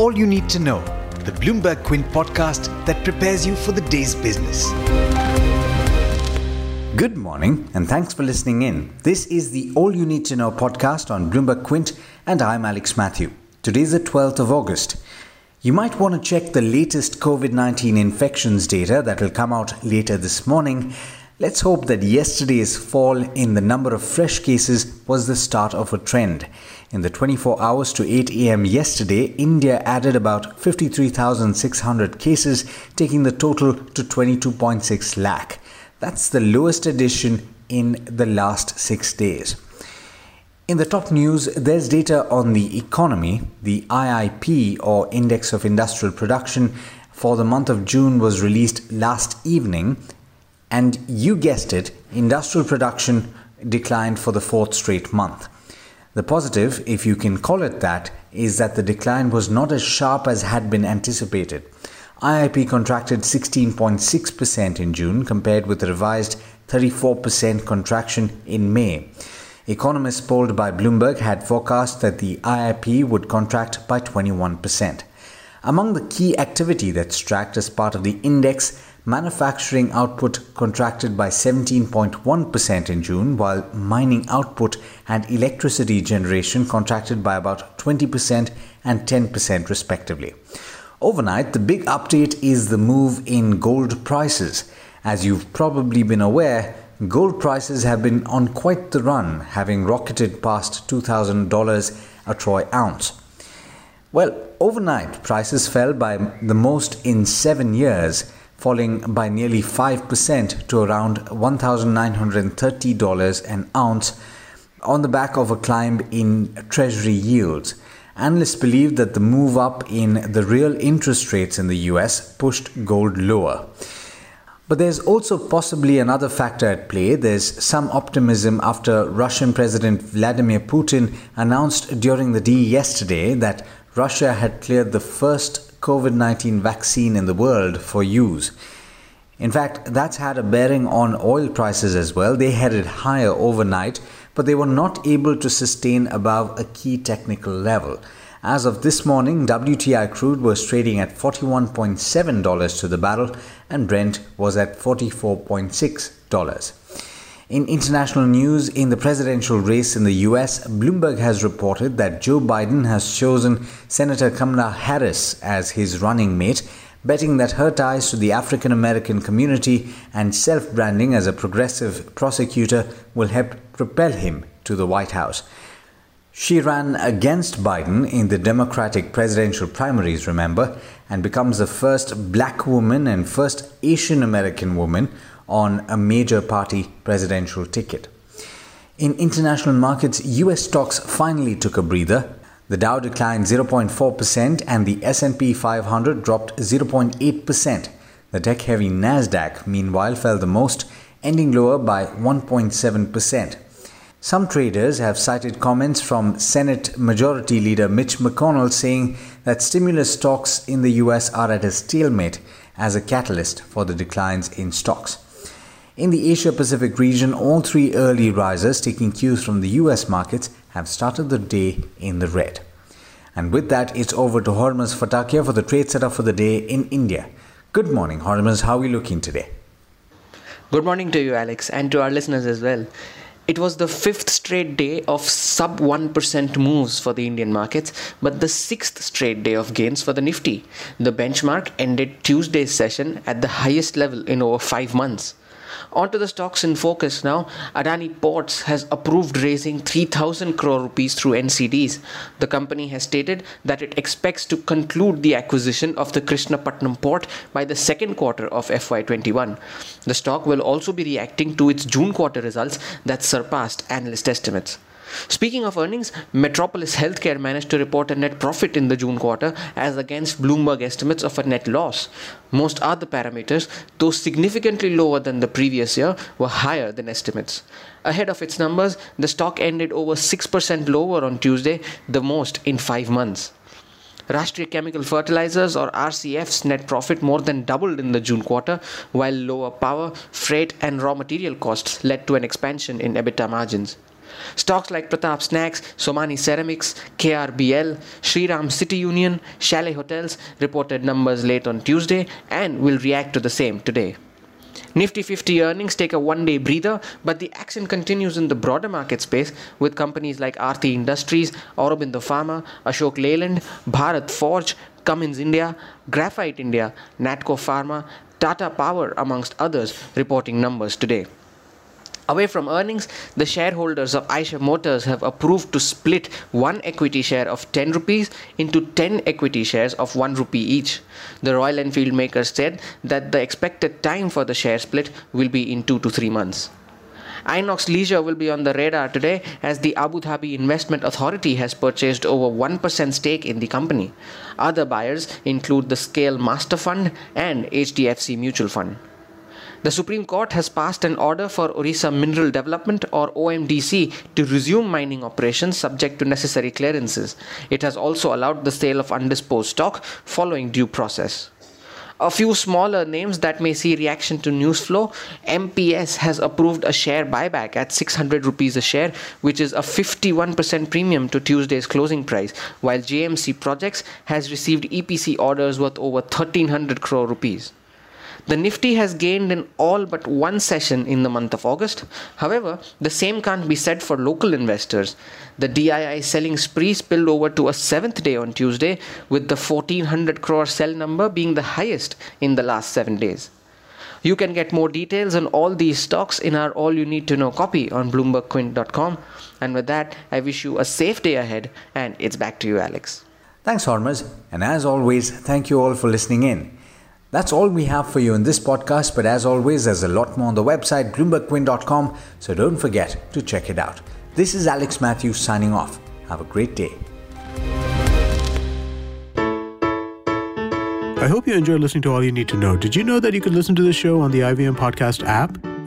all you need to know, the Bloomberg Quint podcast that prepares you for the day's business. Good morning, and thanks for listening in. This is the All You Need to Know podcast on Bloomberg Quint, and I'm Alex Matthew. Today is the 12th of August. You might want to check the latest COVID 19 infections data that will come out later this morning. Let's hope that yesterday's fall in the number of fresh cases was the start of a trend. In the 24 hours to 8 am yesterday, India added about 53,600 cases, taking the total to 22.6 lakh. That's the lowest addition in the last six days. In the top news, there's data on the economy. The IIP, or Index of Industrial Production, for the month of June was released last evening. And you guessed it, industrial production declined for the fourth straight month. The positive, if you can call it that, is that the decline was not as sharp as had been anticipated. IIP contracted 16.6% in June compared with a revised 34% contraction in May. Economists polled by Bloomberg had forecast that the IIP would contract by 21%. Among the key activity that's tracked as part of the index, manufacturing output contracted by 17.1% in June, while mining output and electricity generation contracted by about 20% and 10% respectively. Overnight, the big update is the move in gold prices. As you've probably been aware, gold prices have been on quite the run, having rocketed past $2,000 a troy ounce. Well, overnight, prices fell by the most in seven years, falling by nearly 5% to around $1,930 an ounce on the back of a climb in Treasury yields. Analysts believe that the move up in the real interest rates in the US pushed gold lower. But there's also possibly another factor at play. There's some optimism after Russian President Vladimir Putin announced during the day yesterday that Russia had cleared the first COVID 19 vaccine in the world for use. In fact, that's had a bearing on oil prices as well. They headed higher overnight but they were not able to sustain above a key technical level. As of this morning, WTI crude was trading at $41.7 to the barrel and Brent was at $44.6. In international news, in the presidential race in the US, Bloomberg has reported that Joe Biden has chosen Senator Kamala Harris as his running mate betting that her ties to the African American community and self branding as a progressive prosecutor will help propel him to the White House. She ran against Biden in the Democratic presidential primaries, remember, and becomes the first black woman and first Asian American woman on a major party presidential ticket. In international markets, US stocks finally took a breather the Dow declined 0.4% and the S&P 500 dropped 0.8%. The tech-heavy Nasdaq meanwhile fell the most, ending lower by 1.7%. Some traders have cited comments from Senate Majority Leader Mitch McConnell saying that stimulus stocks in the US are at a stalemate as a catalyst for the declines in stocks. In the Asia Pacific region, all three early risers taking cues from the US markets have started the day in the red. And with that, it's over to Hormuz Fatakia for the trade setup for the day in India. Good morning, Hormuz. How are we looking today? Good morning to you, Alex, and to our listeners as well. It was the fifth straight day of sub 1% moves for the Indian markets, but the sixth straight day of gains for the Nifty. The benchmark ended Tuesday's session at the highest level in over five months. On to the stocks in focus now. Adani Ports has approved raising 3,000 crore rupees through NCDs. The company has stated that it expects to conclude the acquisition of the Krishnapatnam port by the second quarter of FY21. The stock will also be reacting to its June quarter results that surpassed analyst estimates. Speaking of earnings, Metropolis Healthcare managed to report a net profit in the June quarter as against Bloomberg estimates of a net loss. Most other parameters, though significantly lower than the previous year, were higher than estimates. Ahead of its numbers, the stock ended over 6% lower on Tuesday, the most in 5 months. Rashtriya Chemical Fertilizers or RCF's net profit more than doubled in the June quarter, while lower power, freight, and raw material costs led to an expansion in EBITDA margins. Stocks like Pratap Snacks, Somani Ceramics, KRBL, Shriram City Union, Chalet Hotels reported numbers late on Tuesday and will react to the same today. Nifty 50 earnings take a one day breather, but the action continues in the broader market space with companies like Aarti Industries, Aurobindo Pharma, Ashok Leyland, Bharat Forge, Cummins India, Graphite India, Natco Pharma, Tata Power, amongst others, reporting numbers today. Away from earnings, the shareholders of Eicher Motors have approved to split one equity share of 10 rupees into 10 equity shares of 1 rupee each. The Royal Enfield makers said that the expected time for the share split will be in 2 to 3 months. Inox Leisure will be on the radar today as the Abu Dhabi Investment Authority has purchased over 1% stake in the company. Other buyers include the Scale Master Fund and HDFC Mutual Fund. The Supreme Court has passed an order for Orissa Mineral Development or OMDC to resume mining operations subject to necessary clearances. It has also allowed the sale of undisposed stock following due process. A few smaller names that may see reaction to news flow. MPS has approved a share buyback at 600 rupees a share, which is a 51% premium to Tuesday's closing price, while JMC Projects has received EPC orders worth over 1300 crore rupees. The Nifty has gained in all but one session in the month of August. However, the same can't be said for local investors. The DII selling spree spilled over to a seventh day on Tuesday, with the 1400 crore sell number being the highest in the last seven days. You can get more details on all these stocks in our All You Need to Know copy on BloombergQuint.com. And with that, I wish you a safe day ahead, and it's back to you, Alex. Thanks, Hormuz. And as always, thank you all for listening in. That's all we have for you in this podcast, but as always, there's a lot more on the website, bloombergquint.com, so don't forget to check it out. This is Alex Matthews signing off. Have a great day. I hope you enjoyed listening to All You Need to Know. Did you know that you can listen to the show on the IVM Podcast app?